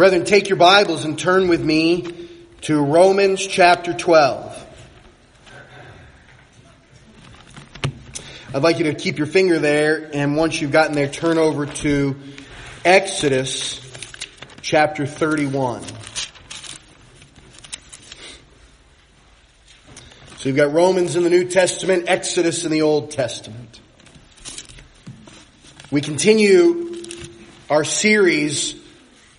Brethren, take your Bibles and turn with me to Romans chapter 12. I'd like you to keep your finger there, and once you've gotten there, turn over to Exodus chapter 31. So you've got Romans in the New Testament, Exodus in the Old Testament. We continue our series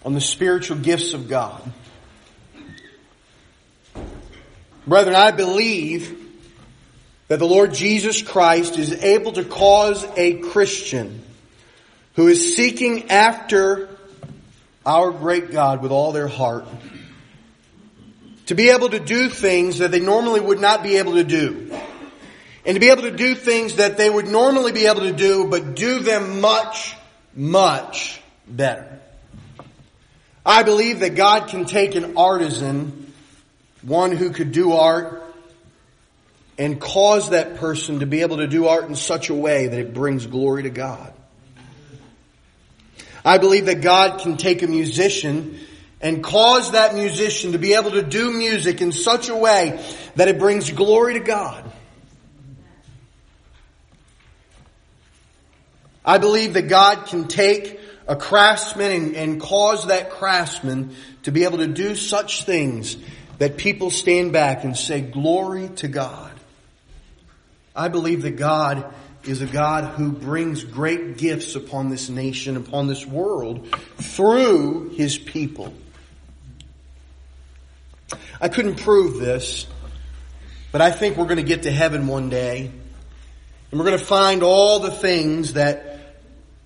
on the spiritual gifts of God. Brethren, I believe that the Lord Jesus Christ is able to cause a Christian who is seeking after our great God with all their heart to be able to do things that they normally would not be able to do. And to be able to do things that they would normally be able to do, but do them much, much better. I believe that God can take an artisan, one who could do art, and cause that person to be able to do art in such a way that it brings glory to God. I believe that God can take a musician and cause that musician to be able to do music in such a way that it brings glory to God. I believe that God can take a craftsman and, and, cause that craftsman to be able to do such things that people stand back and say, glory to God. I believe that God is a God who brings great gifts upon this nation, upon this world, through His people. I couldn't prove this, but I think we're going to get to heaven one day, and we're going to find all the things that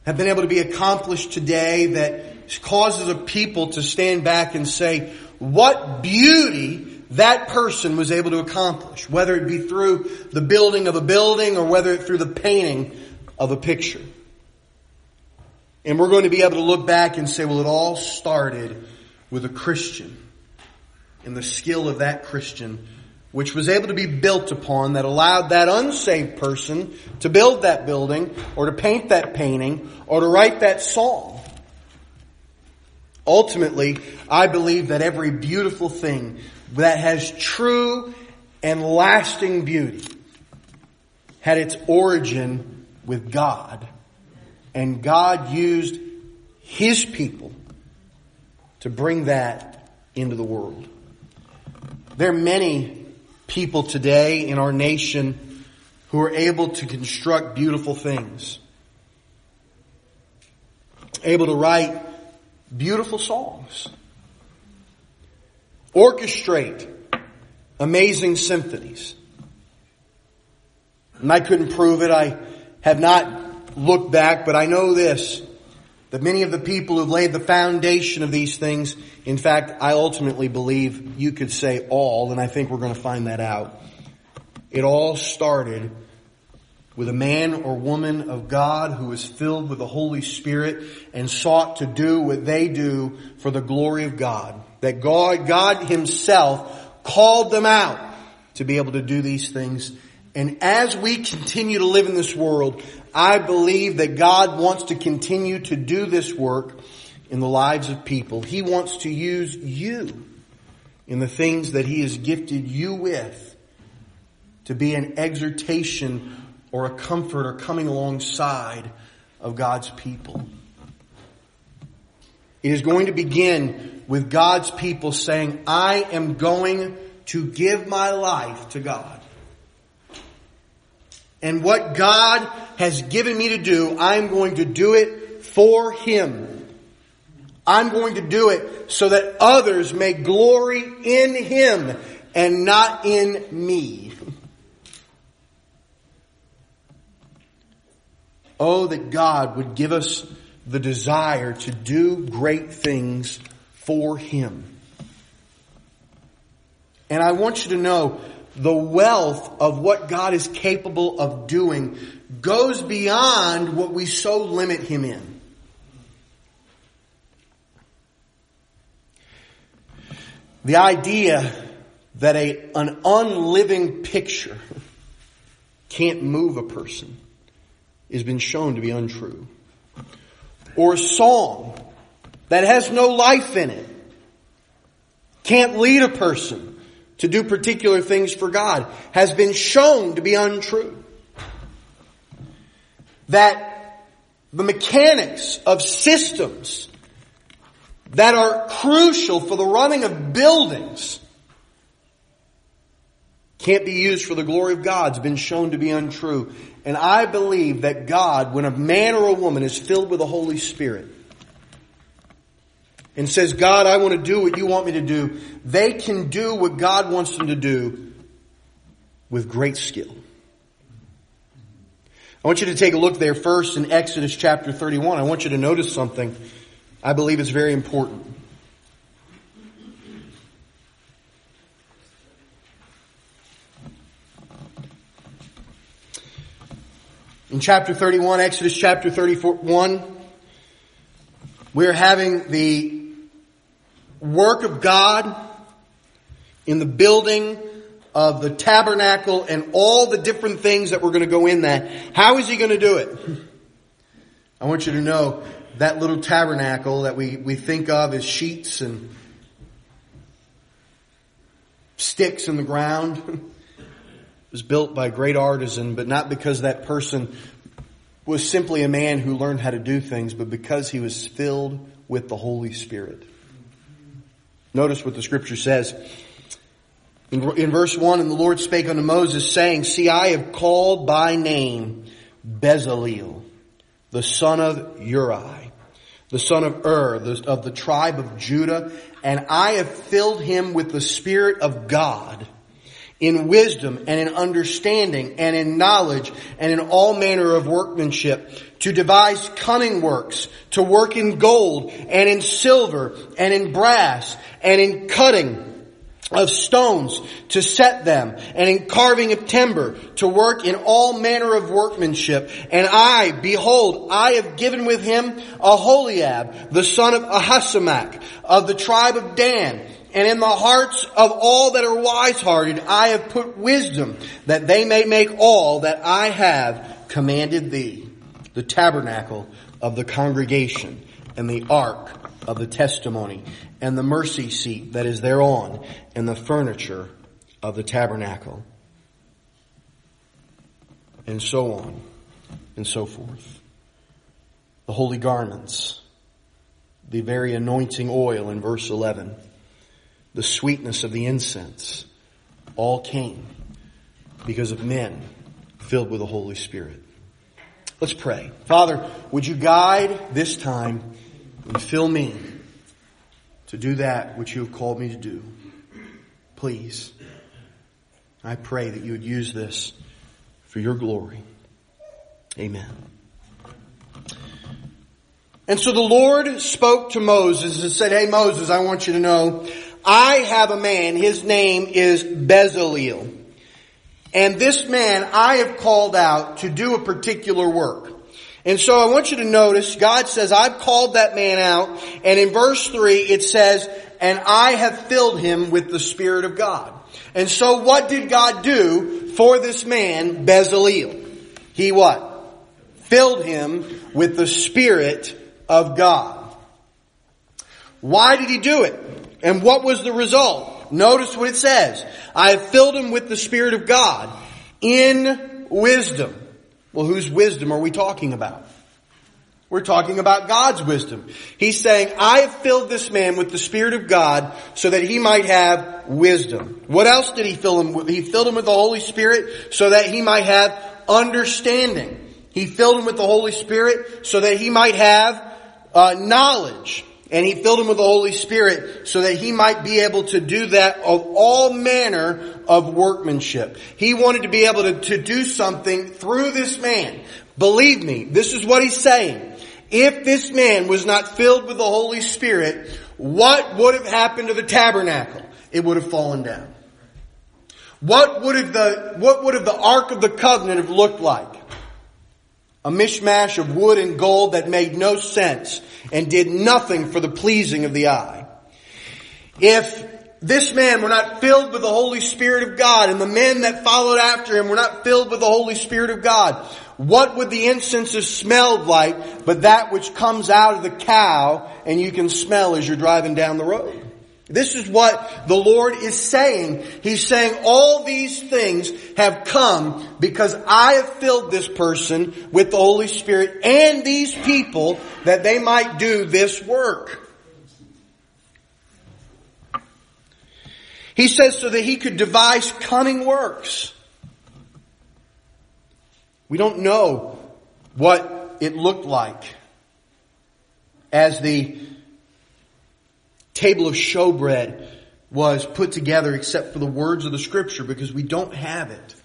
have been able to be accomplished today that causes a people to stand back and say, what beauty that person was able to accomplish, whether it be through the building of a building or whether it through the painting of a picture. And we're going to be able to look back and say, well, it all started with a Christian and the skill of that Christian which was able to be built upon that allowed that unsaved person to build that building or to paint that painting or to write that song. Ultimately, I believe that every beautiful thing that has true and lasting beauty had its origin with God. And God used His people to bring that into the world. There are many people today in our nation who are able to construct beautiful things, able to write beautiful songs, orchestrate amazing symphonies. And I couldn't prove it. I have not looked back, but I know this that many of the people who've laid the foundation of these things, in fact, I ultimately believe you could say all, and I think we're going to find that out. It all started with a man or woman of God who was filled with the Holy Spirit and sought to do what they do for the glory of God. That God, God himself called them out to be able to do these things. And as we continue to live in this world, I believe that God wants to continue to do this work in the lives of people. He wants to use you in the things that He has gifted you with to be an exhortation or a comfort or coming alongside of God's people. It is going to begin with God's people saying, I am going to give my life to God. And what God has given me to do, I'm going to do it for Him. I'm going to do it so that others may glory in Him and not in me. Oh, that God would give us the desire to do great things for Him. And I want you to know the wealth of what God is capable of doing goes beyond what we so limit Him in. The idea that a, an unliving picture can't move a person has been shown to be untrue. Or a song that has no life in it, can't lead a person to do particular things for God, has been shown to be untrue. That the mechanics of systems that are crucial for the running of buildings can't be used for the glory of God has been shown to be untrue. And I believe that God, when a man or a woman is filled with the Holy Spirit, and says, God, I want to do what you want me to do, they can do what God wants them to do with great skill. I want you to take a look there first in Exodus chapter 31. I want you to notice something I believe is very important. In chapter 31, Exodus chapter 31, we're having the work of God in the building of the tabernacle and all the different things that we're going to go in that. How is he going to do it? I want you to know that little tabernacle that we, we think of as sheets and sticks in the ground was built by a great artisan, but not because that person was simply a man who learned how to do things, but because he was filled with the Holy Spirit. Notice what the scripture says. In, in verse 1, and the Lord spake unto Moses, saying, See, I have called by name Bezaleel, the son of Uri, the son of Ur, the, of the tribe of Judah, and I have filled him with the Spirit of God in wisdom and in understanding and in knowledge and in all manner of workmanship, to devise cunning works, to work in gold and in silver and in brass and in cutting of stones to set them and in carving of timber to work in all manner of workmanship. And I, behold, I have given with him Aholiab, the son of Ahisamach of the tribe of Dan and in the hearts of all that are wise-hearted, I have put wisdom that they may make all that I have commanded thee. The tabernacle of the congregation and the ark of the testimony and the mercy seat that is thereon and the furniture of the tabernacle and so on and so forth. The holy garments, the very anointing oil in verse 11 the sweetness of the incense, all came because of men filled with the Holy Spirit. Let's pray. Father, would you guide this time and fill me to do that which you have called me to do? Please. I pray that you would use this for your glory. Amen. And so the Lord spoke to Moses and said, Hey Moses, I want you to know I have a man, his name is Bezaleel. And this man I have called out to do a particular work. And so I want you to notice, God says, I've called that man out, and in verse 3 it says, and I have filled him with the Spirit of God. And so what did God do for this man, Bezaleel? He what? Filled him with the Spirit of God. Why did he do it? And what was the result? Notice what it says. I have filled him with the Spirit of God in wisdom. Well, whose wisdom are we talking about? We're talking about God's wisdom. He's saying, I have filled this man with the Spirit of God so that he might have wisdom. What else did he fill him with? He filled him with the Holy Spirit so that he might have understanding. He filled him with the Holy Spirit so that he might have uh, knowledge. And he filled him with the Holy Spirit so that he might be able to do that of all manner of workmanship. He wanted to be able to, to do something through this man. Believe me, this is what he's saying. If this man was not filled with the Holy Spirit, what would have happened to the tabernacle? It would have fallen down. What would have the, what would have the Ark of the Covenant have looked like? A mishmash of wood and gold that made no sense and did nothing for the pleasing of the eye. If this man were not filled with the Holy Spirit of God and the men that followed after him were not filled with the Holy Spirit of God, what would the incense have smelled like but that which comes out of the cow and you can smell as you're driving down the road? This is what the Lord is saying. He's saying all these things have come because I have filled this person with the Holy Spirit and these people that they might do this work. He says so that he could devise cunning works. We don't know what it looked like as the table of showbread was put together except for the words of the scripture because we don't have it.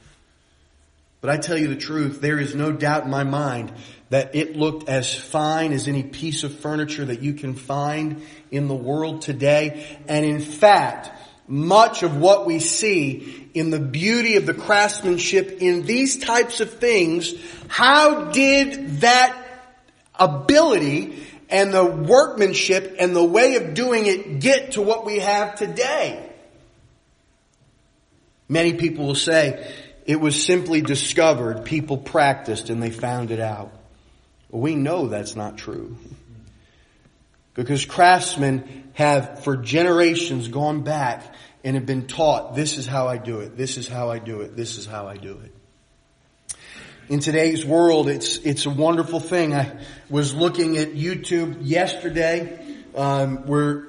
But I tell you the truth, there is no doubt in my mind that it looked as fine as any piece of furniture that you can find in the world today. And in fact, much of what we see in the beauty of the craftsmanship in these types of things, how did that ability and the workmanship and the way of doing it get to what we have today. Many people will say it was simply discovered, people practiced and they found it out. We know that's not true. Because craftsmen have for generations gone back and have been taught, this is how I do it, this is how I do it, this is how I do it in today's world, it's it's a wonderful thing. I was looking at YouTube yesterday. Um, we're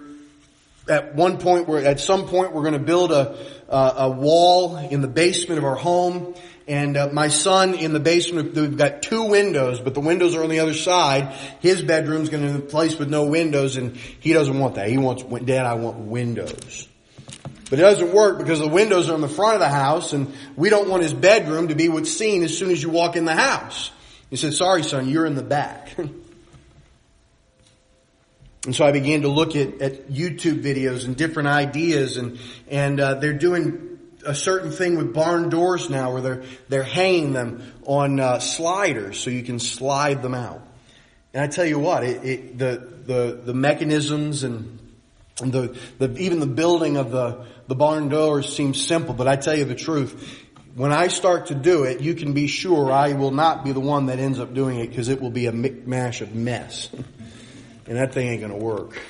at one point, we're at some point, we're going to build a a wall in the basement of our home. And uh, my son in the basement, we've got two windows, but the windows are on the other side. His bedroom's going to be a place with no windows, and he doesn't want that. He wants, Dad, I want windows. But it doesn't work because the windows are in the front of the house and we don't want his bedroom to be what's seen as soon as you walk in the house. He said, sorry son, you're in the back. and so I began to look at, at YouTube videos and different ideas and, and, uh, they're doing a certain thing with barn doors now where they're, they're hanging them on, uh, sliders so you can slide them out. And I tell you what, it, it, the, the, the mechanisms and the, the, even the building of the, the barn doors seems simple, but I tell you the truth. When I start to do it, you can be sure I will not be the one that ends up doing it because it will be a mash of mess. and that thing ain't gonna work.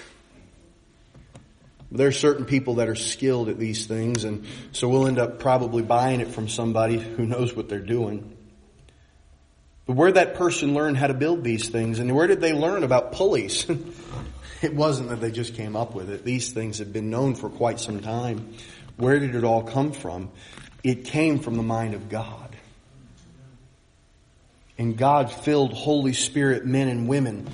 There are certain people that are skilled at these things and so we'll end up probably buying it from somebody who knows what they're doing. But where that person learned how to build these things and where did they learn about pulleys? It wasn't that they just came up with it. These things have been known for quite some time. Where did it all come from? It came from the mind of God. And God filled Holy Spirit men and women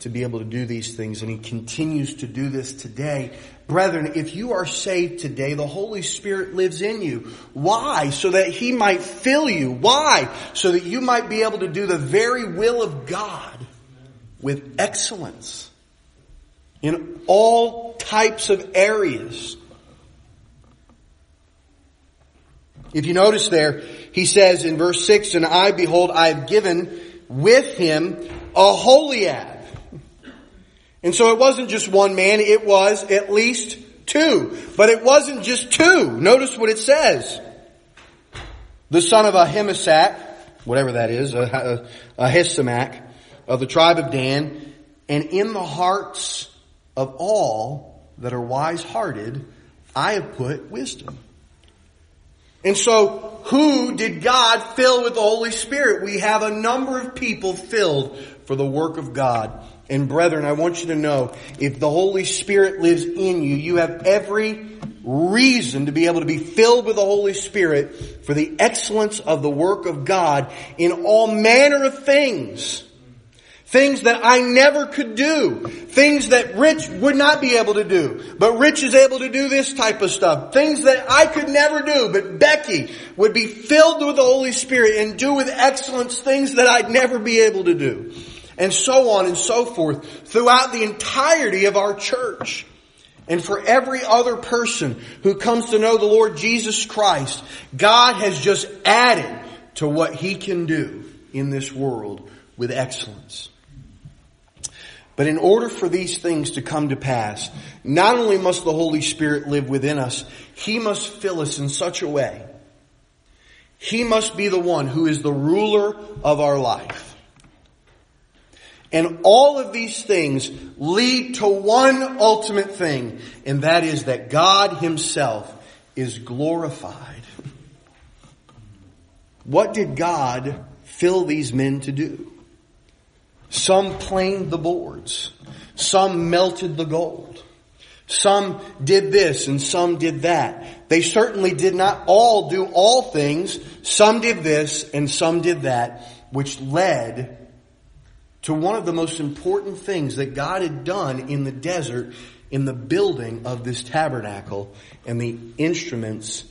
to be able to do these things and He continues to do this today. Brethren, if you are saved today, the Holy Spirit lives in you. Why? So that He might fill you. Why? So that you might be able to do the very will of God with excellence in all types of areas. If you notice there, he says in verse 6, And I, behold, I have given with him Aholiab. And so it wasn't just one man, it was at least two. But it wasn't just two. Notice what it says. The son of Ahimasak, whatever that is, Ahisamach, of the tribe of Dan, and in the hearts of all that are wise hearted, I have put wisdom. And so, who did God fill with the Holy Spirit? We have a number of people filled for the work of God. And brethren, I want you to know, if the Holy Spirit lives in you, you have every reason to be able to be filled with the Holy Spirit for the excellence of the work of God in all manner of things. Things that I never could do. Things that Rich would not be able to do. But Rich is able to do this type of stuff. Things that I could never do, but Becky would be filled with the Holy Spirit and do with excellence things that I'd never be able to do. And so on and so forth throughout the entirety of our church. And for every other person who comes to know the Lord Jesus Christ, God has just added to what He can do in this world with excellence. But in order for these things to come to pass, not only must the Holy Spirit live within us, He must fill us in such a way. He must be the one who is the ruler of our life. And all of these things lead to one ultimate thing, and that is that God Himself is glorified. What did God fill these men to do? Some planed the boards. Some melted the gold. Some did this and some did that. They certainly did not all do all things. Some did this and some did that, which led to one of the most important things that God had done in the desert in the building of this tabernacle and the instruments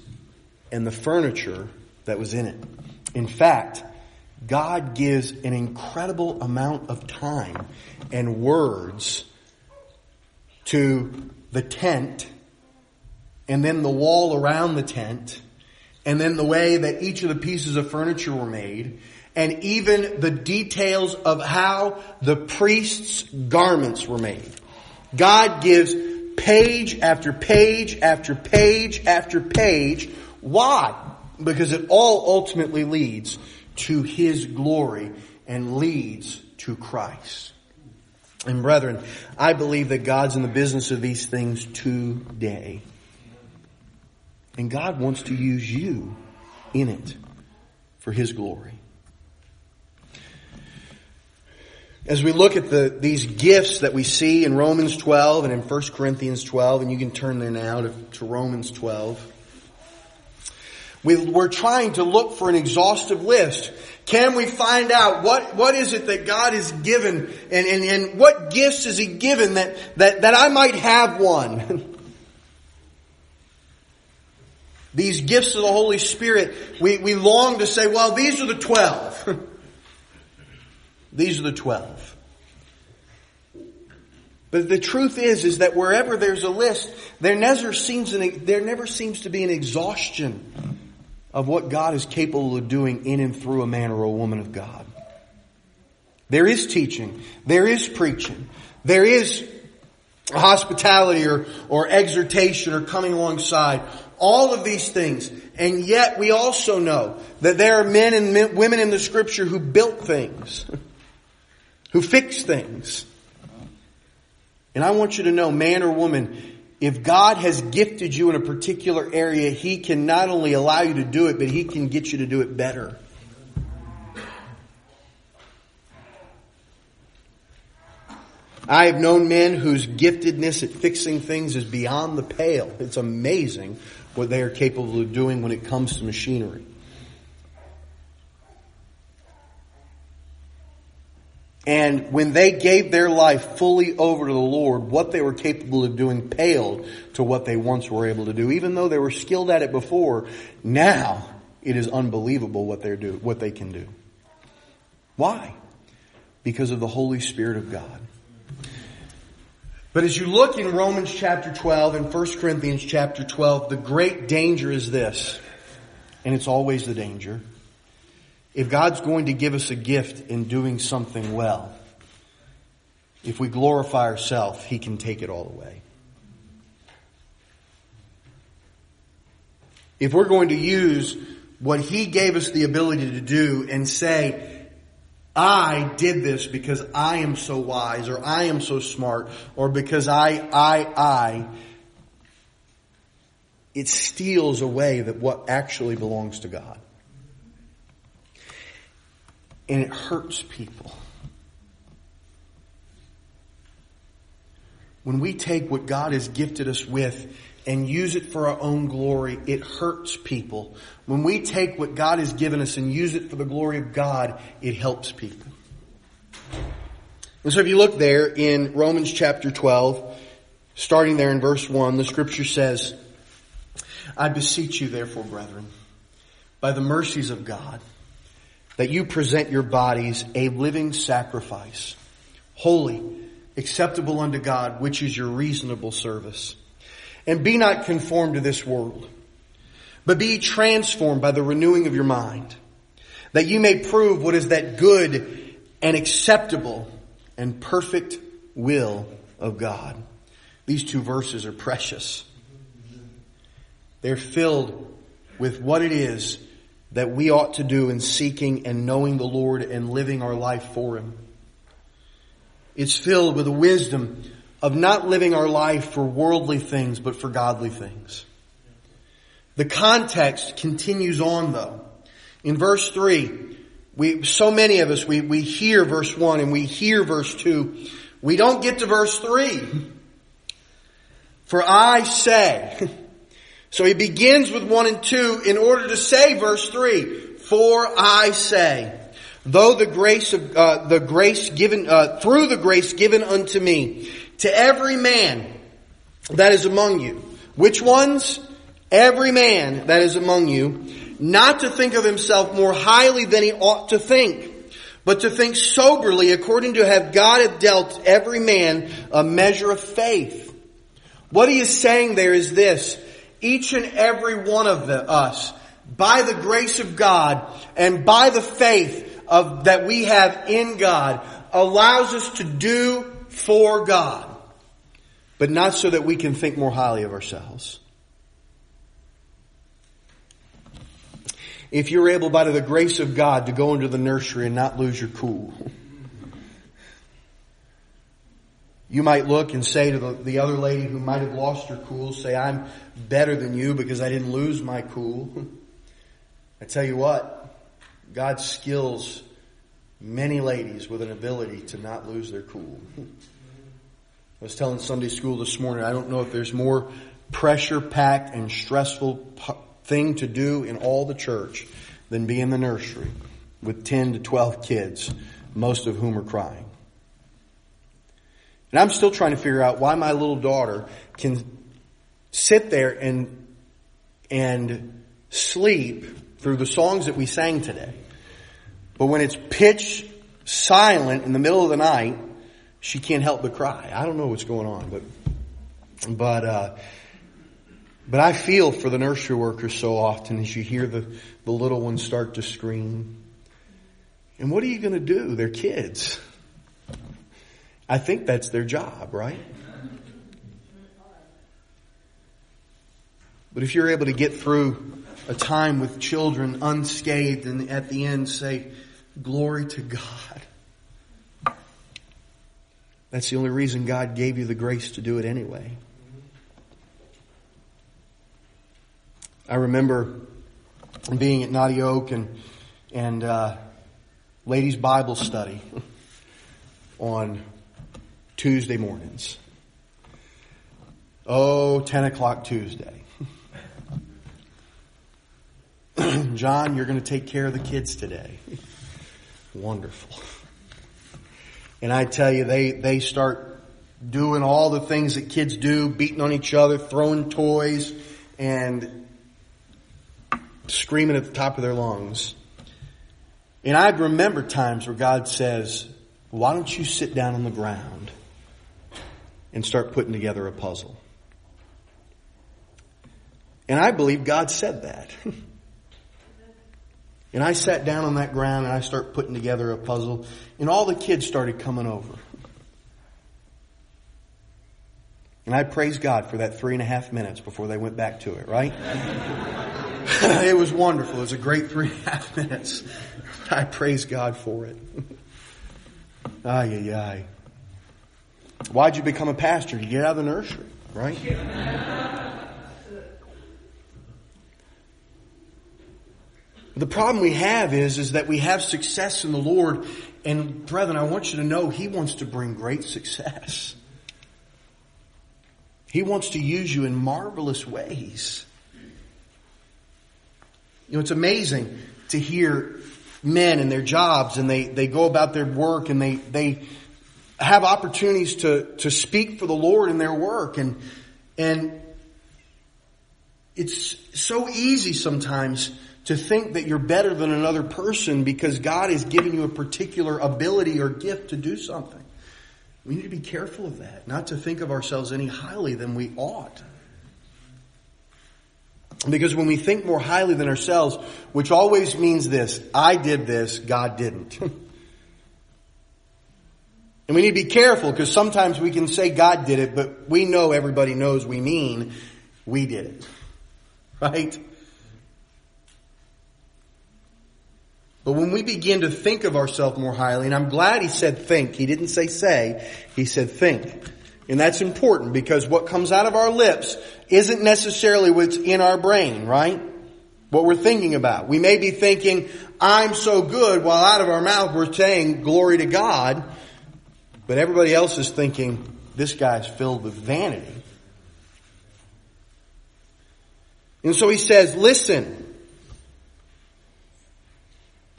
and the furniture that was in it. In fact, God gives an incredible amount of time and words to the tent and then the wall around the tent and then the way that each of the pieces of furniture were made and even the details of how the priest's garments were made. God gives page after page after page after page. Why? Because it all ultimately leads to His glory and leads to Christ. And brethren, I believe that God's in the business of these things today. And God wants to use you in it for His glory. As we look at the, these gifts that we see in Romans 12 and in 1 Corinthians 12, and you can turn there now to, to Romans 12. We, are trying to look for an exhaustive list. Can we find out what, what is it that God has given and, and, and what gifts has He given that, that, that I might have one? these gifts of the Holy Spirit, we, we long to say, well, these are the twelve. these are the twelve. But the truth is, is that wherever there's a list, there never seems an, there never seems to be an exhaustion of what God is capable of doing in and through a man or a woman of God. There is teaching. There is preaching. There is hospitality or, or exhortation or coming alongside. All of these things. And yet we also know that there are men and women in the scripture who built things, who fixed things. And I want you to know, man or woman, if God has gifted you in a particular area, He can not only allow you to do it, but He can get you to do it better. I have known men whose giftedness at fixing things is beyond the pale. It's amazing what they are capable of doing when it comes to machinery. And when they gave their life fully over to the Lord, what they were capable of doing paled to what they once were able to do. Even though they were skilled at it before, now it is unbelievable what they do, what they can do. Why? Because of the Holy Spirit of God. But as you look in Romans chapter 12 and 1 Corinthians chapter 12, the great danger is this, and it's always the danger if God's going to give us a gift in doing something well, if we glorify ourselves, He can take it all away. If we're going to use what He gave us the ability to do and say, I did this because I am so wise or I am so smart or because I, I, I, it steals away that what actually belongs to God and it hurts people. When we take what God has gifted us with and use it for our own glory, it hurts people. When we take what God has given us and use it for the glory of God, it helps people. And so if you look there in Romans chapter 12, starting there in verse 1, the scripture says, I beseech you therefore, brethren, by the mercies of God, that you present your bodies a living sacrifice, holy, acceptable unto God, which is your reasonable service. And be not conformed to this world, but be transformed by the renewing of your mind, that you may prove what is that good and acceptable and perfect will of God. These two verses are precious. They're filled with what it is that we ought to do in seeking and knowing the Lord and living our life for Him. It's filled with the wisdom of not living our life for worldly things, but for godly things. The context continues on though. In verse 3, we, so many of us, we, we hear verse 1 and we hear verse 2. We don't get to verse 3. For I say, so he begins with 1 and 2 in order to say verse 3, for I say, though the grace of, uh, the grace given, uh, through the grace given unto me, to every man that is among you. Which ones? Every man that is among you, not to think of himself more highly than he ought to think, but to think soberly according to have God have dealt every man a measure of faith. What he is saying there is this, each and every one of the, us, by the grace of God and by the faith of, that we have in God, allows us to do for God, but not so that we can think more highly of ourselves. if you're able by the grace of God to go into the nursery and not lose your cool. You might look and say to the, the, other lady who might have lost her cool, say, I'm better than you because I didn't lose my cool. I tell you what, God skills many ladies with an ability to not lose their cool. I was telling Sunday school this morning, I don't know if there's more pressure packed and stressful thing to do in all the church than be in the nursery with 10 to 12 kids, most of whom are crying. And I'm still trying to figure out why my little daughter can sit there and, and sleep through the songs that we sang today. But when it's pitch silent in the middle of the night, she can't help but cry. I don't know what's going on, but, but, uh, but I feel for the nursery workers so often as you hear the, the little ones start to scream. And what are you going to do? They're kids. I think that's their job, right? But if you're able to get through a time with children unscathed and at the end say, glory to God. That's the only reason God gave you the grace to do it anyway. I remember being at Knotty Oak and and uh, ladies' Bible study on Tuesday mornings. Oh, 10 o'clock Tuesday. John, you're going to take care of the kids today. Wonderful. And I tell you, they, they start doing all the things that kids do, beating on each other, throwing toys, and screaming at the top of their lungs. And I remember times where God says, why don't you sit down on the ground and start putting together a puzzle? And I believe God said that. and I sat down on that ground and I start putting together a puzzle and all the kids started coming over. And I praise God for that three and a half minutes before they went back to it, right? it was wonderful. It was a great three and a half minutes. I praise God for it. ay, ay, ay. Why'd you become a pastor? To get out of the nursery, right? The problem we have is, is that we have success in the Lord, and brethren, I want you to know He wants to bring great success. He wants to use you in marvelous ways. You know, it's amazing to hear men and their jobs and they, they go about their work and they, they have opportunities to, to speak for the Lord in their work and, and it's so easy sometimes to think that you're better than another person because God has given you a particular ability or gift to do something. We need to be careful of that, not to think of ourselves any highly than we ought. Because when we think more highly than ourselves, which always means this, I did this, God didn't. and we need to be careful because sometimes we can say God did it, but we know everybody knows we mean we did it. Right? But when we begin to think of ourselves more highly, and I'm glad he said think, he didn't say say, he said think. And that's important because what comes out of our lips isn't necessarily what's in our brain, right? What we're thinking about. We may be thinking, I'm so good, while out of our mouth we're saying glory to God, but everybody else is thinking, this guy's filled with vanity. And so he says, listen,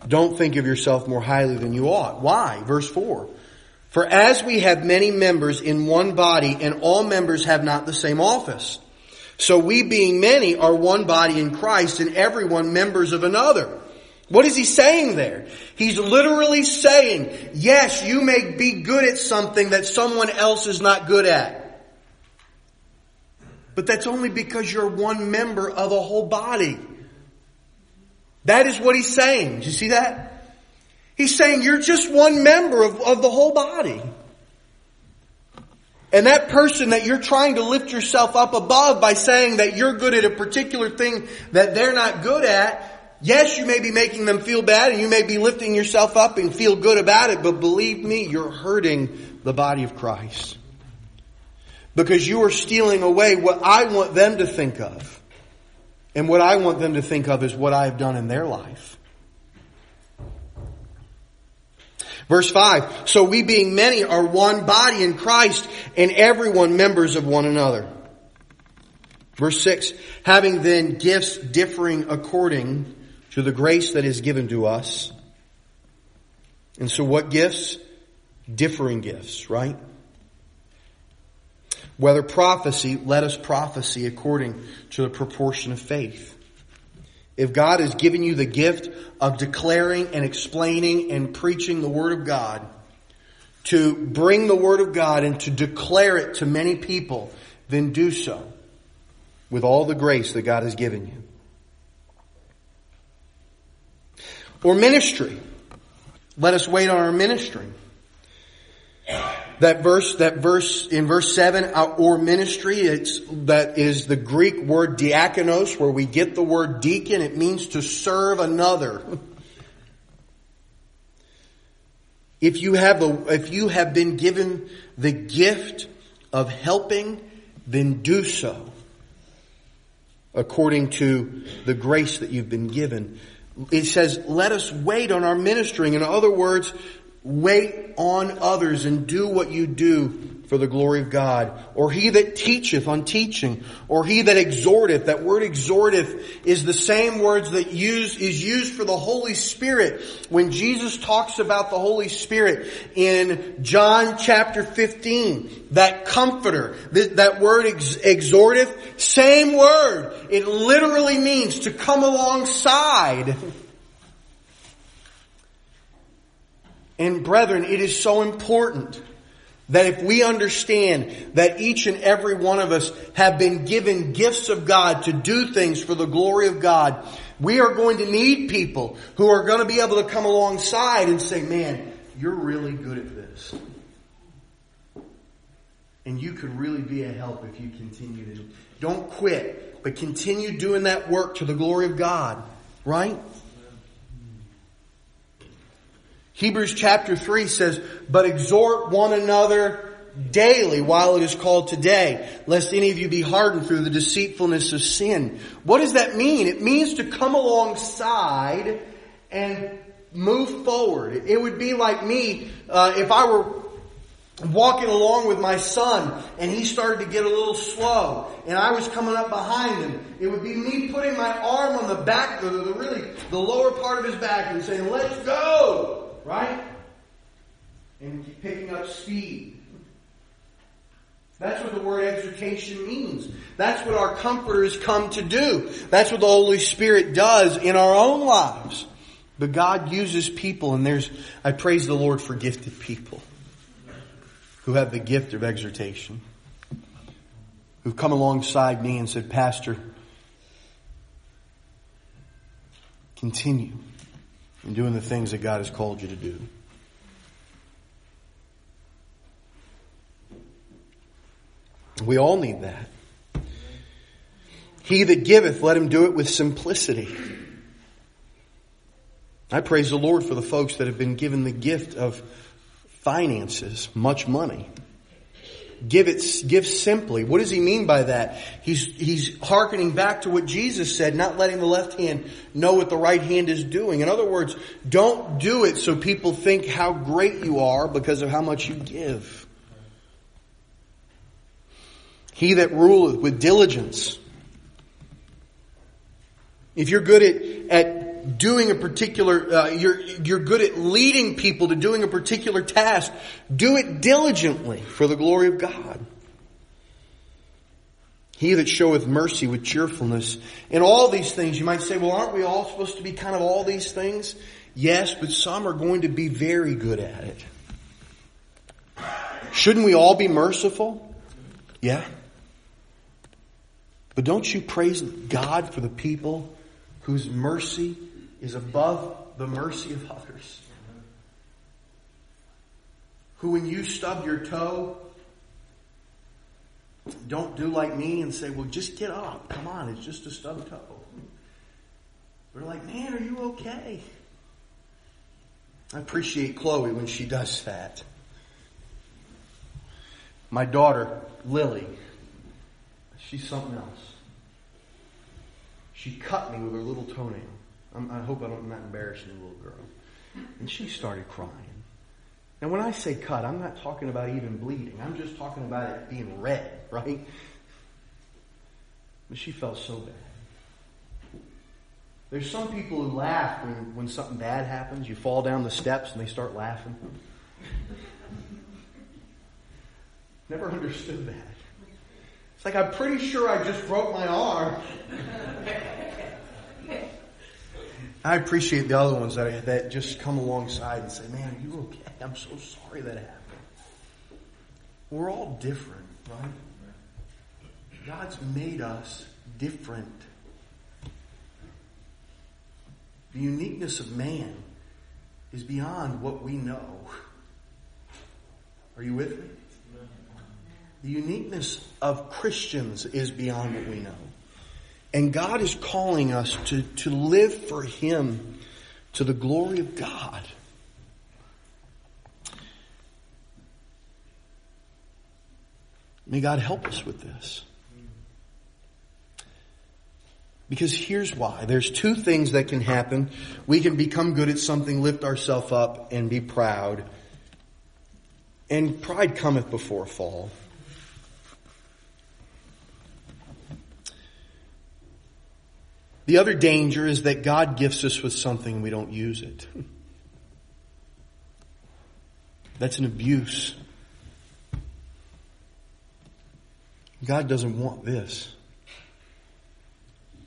don't think of yourself more highly than you ought. Why? Verse 4. For as we have many members in one body and all members have not the same office. So we being many are one body in Christ and everyone members of another. What is he saying there? He's literally saying, yes, you may be good at something that someone else is not good at. But that's only because you're one member of a whole body. That is what he's saying. Do you see that? He's saying you're just one member of, of the whole body. And that person that you're trying to lift yourself up above by saying that you're good at a particular thing that they're not good at, yes, you may be making them feel bad and you may be lifting yourself up and feel good about it, but believe me, you're hurting the body of Christ. Because you are stealing away what I want them to think of. And what I want them to think of is what I have done in their life. Verse 5, so we being many are one body in Christ and everyone members of one another. Verse 6, having then gifts differing according to the grace that is given to us. And so what gifts? Differing gifts, right? Whether prophecy, let us prophesy according to the proportion of faith. If God has given you the gift of declaring and explaining and preaching the Word of God, to bring the Word of God and to declare it to many people, then do so with all the grace that God has given you. Or ministry. Let us wait on our ministry. That verse, that verse in verse 7, uh, or ministry, it's, that is the Greek word diakonos, where we get the word deacon. It means to serve another. If you have a, if you have been given the gift of helping, then do so according to the grace that you've been given. It says, let us wait on our ministering. In other words, wait on others and do what you do for the glory of God. Or he that teacheth on teaching, or he that exhorteth. That word exhorteth is the same words that use, is used for the Holy Spirit. When Jesus talks about the Holy Spirit in John chapter 15, that comforter, that word ex- exhorteth, same word. It literally means to come alongside And brethren, it is so important that if we understand that each and every one of us have been given gifts of God to do things for the glory of God, we are going to need people who are going to be able to come alongside and say, man, you're really good at this. And you could really be a help if you continue to. Don't quit, but continue doing that work to the glory of God. Right? Hebrews chapter 3 says, But exhort one another daily while it is called today, lest any of you be hardened through the deceitfulness of sin. What does that mean? It means to come alongside and move forward. It would be like me uh, if I were walking along with my son and he started to get a little slow and I was coming up behind him. It would be me putting my arm on the back, the, the really, the lower part of his back and saying, let's go! Right? And picking up speed. That's what the word exhortation means. That's what our comforters come to do. That's what the Holy Spirit does in our own lives. But God uses people and there's, I praise the Lord for gifted people who have the gift of exhortation. Who've come alongside me and said, Pastor, continue and doing the things that God has called you to do. We all need that. He that giveth, let him do it with simplicity. I praise the Lord for the folks that have been given the gift of finances, much money. Give it, give simply. What does he mean by that? He's, he's hearkening back to what Jesus said, not letting the left hand know what the right hand is doing. In other words, don't do it so people think how great you are because of how much you give. He that ruleth with diligence. If you're good at, at doing a particular, uh, you're, you're good at leading people to doing a particular task, do it diligently for the glory of God. He that showeth mercy with cheerfulness. And all these things, you might say, well, aren't we all supposed to be kind of all these things? Yes, but some are going to be very good at it. Shouldn't we all be merciful? Yeah. But don't you praise God for the people whose mercy is above the mercy of others. Who, when you stub your toe, don't do like me and say, well, just get up. Come on, it's just a stub toe. We're like, man, are you okay? I appreciate Chloe when she does that. My daughter, Lily, she's something else. She cut me with her little toenail. I'm, i hope I'm not embarrassing the little girl. And she started crying. And when I say cut, I'm not talking about even bleeding. I'm just talking about it being red, right? But she felt so bad. There's some people who laugh when, when something bad happens. You fall down the steps and they start laughing. Never understood that. It's like, I'm pretty sure I just broke my arm. I appreciate the other ones that, that just come alongside and say, man, are you okay? I'm so sorry that happened. We're all different, right? God's made us different. The uniqueness of man is beyond what we know. Are you with me? The uniqueness of Christians is beyond what we know. And God is calling us to, to live for Him to the glory of God. May God help us with this. Because here's why. There's two things that can happen. We can become good at something, lift ourselves up, and be proud. And pride cometh before a fall. The other danger is that God gifts us with something and we don't use it. That's an abuse. God doesn't want this.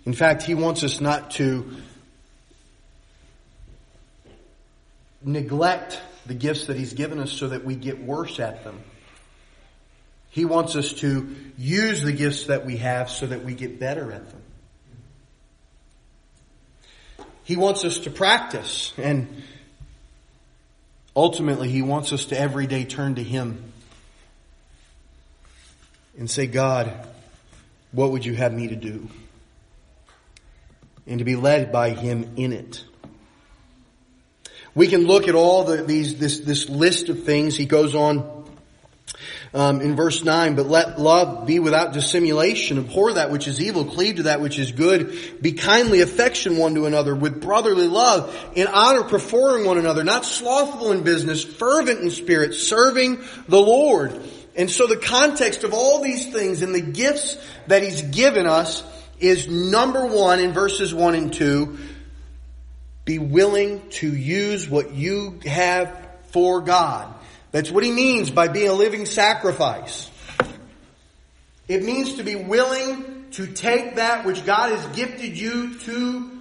In fact, He wants us not to neglect the gifts that He's given us so that we get worse at them. He wants us to use the gifts that we have so that we get better at them. He wants us to practice and ultimately He wants us to every day turn to Him and say, God, what would you have me to do? And to be led by Him in it. We can look at all the, these, this, this list of things. He goes on um, in verse 9, but let love be without dissimulation. Abhor that which is evil. Cleave to that which is good. Be kindly affection one to another with brotherly love. In honor preferring one another. Not slothful in business. Fervent in spirit. Serving the Lord. And so the context of all these things and the gifts that He's given us is number one in verses one and two. Be willing to use what you have for God. That's what he means by being a living sacrifice. It means to be willing to take that which God has gifted you to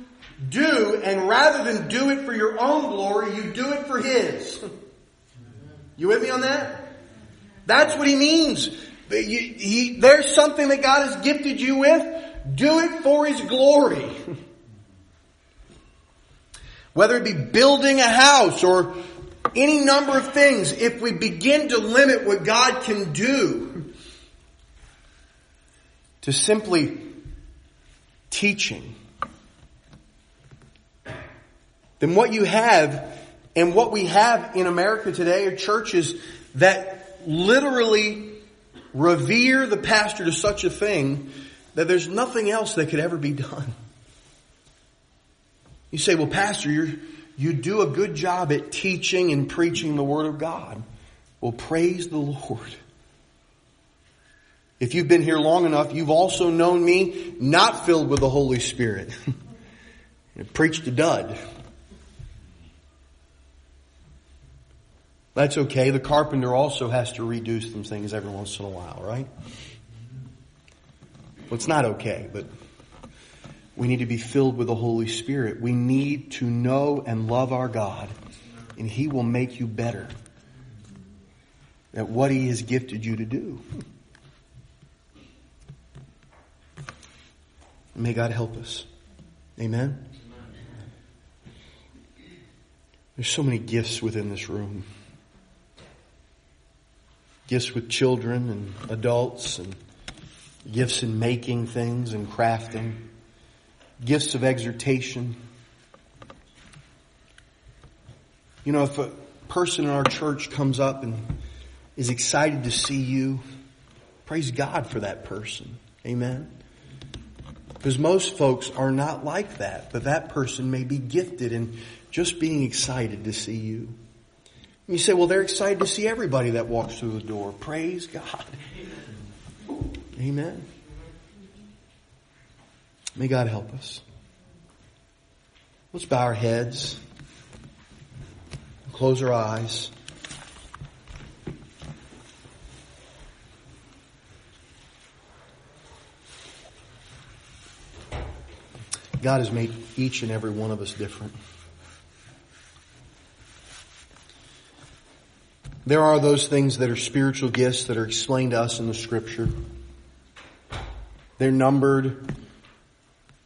do, and rather than do it for your own glory, you do it for His. You with me on that? That's what he means. There's something that God has gifted you with. Do it for His glory. Whether it be building a house or any number of things, if we begin to limit what God can do to simply teaching, then what you have and what we have in America today are churches that literally revere the pastor to such a thing that there's nothing else that could ever be done. You say, well, pastor, you you do a good job at teaching and preaching the word of God. Well, praise the Lord. If you've been here long enough, you've also known me not filled with the Holy Spirit. preached a dud. That's okay. The carpenter also has to redo some things every once in a while, right? Well, it's not okay, but we need to be filled with the Holy Spirit. We need to know and love our God, and He will make you better at what He has gifted you to do. May God help us. Amen. There's so many gifts within this room gifts with children and adults and gifts in making things and crafting, gifts of exhortation. You know, if a person in our church comes up and is excited to see you, praise God for that person. Amen. Because most folks are not like that, but that person may be gifted in just being excited to see you. You say, well, they're excited to see everybody that walks through the door. Praise God. Amen. May God help us. Let's bow our heads, close our eyes. God has made each and every one of us different. There are those things that are spiritual gifts that are explained to us in the scripture. They're numbered.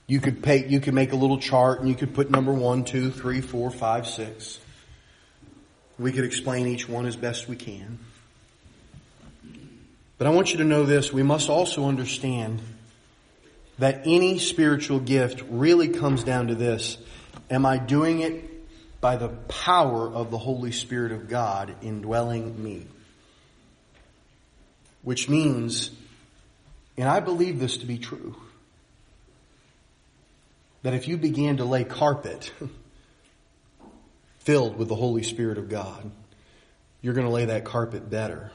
You could pay, you could make a little chart and you could put number one, two, three, four, five, six. We could explain each one as best we can. But I want you to know this, we must also understand that any spiritual gift really comes down to this. Am I doing it by the power of the Holy Spirit of God indwelling me. Which means, and I believe this to be true, that if you began to lay carpet filled with the Holy Spirit of God, you're going to lay that carpet better.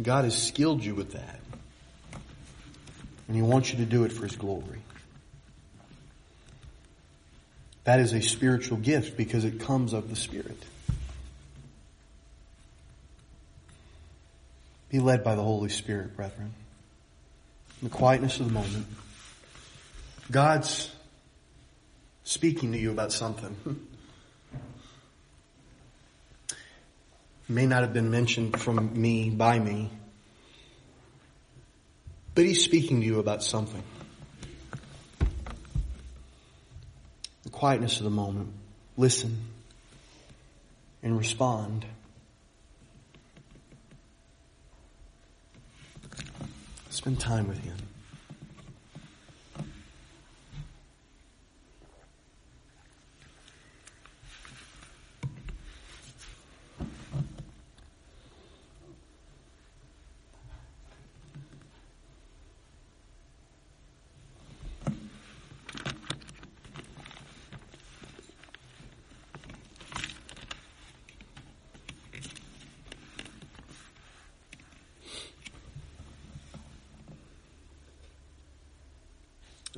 God has skilled you with that. And He wants you to do it for His glory. That is a spiritual gift because it comes of the Spirit. Be led by the Holy Spirit, brethren. In the quietness of the moment, God's speaking to you about something. may not have been mentioned from me, by me, but he's speaking to you about something. The quietness of the moment. Listen and respond. Spend time with him.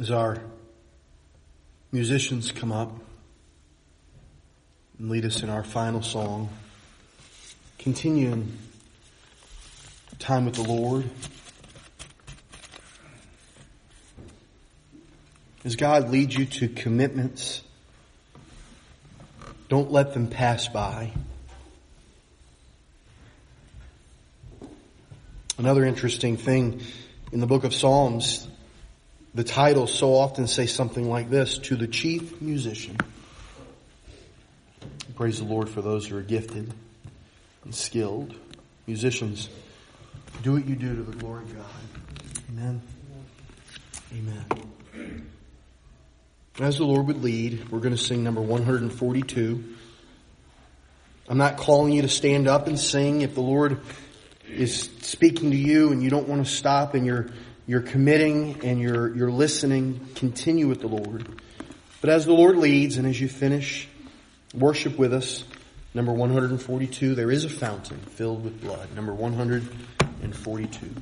As our musicians come up and lead us in our final song, continuing time with the Lord. As God leads you to commitments, don't let them pass by. Another interesting thing in the book of Psalms, the titles so often say something like this, to the chief musician. Praise the Lord for those who are gifted and skilled. Musicians, do what you do to the glory of God. Amen. Amen. As the Lord would lead, we're going to sing number 142. I'm not calling you to stand up and sing. If the Lord is speaking to you and you don't want to stop and you're, you're committing and you're, you're listening, continue with the Lord. But as the Lord leads and as you finish, worship with us. Number 142, there is a fountain filled with blood. Number 142.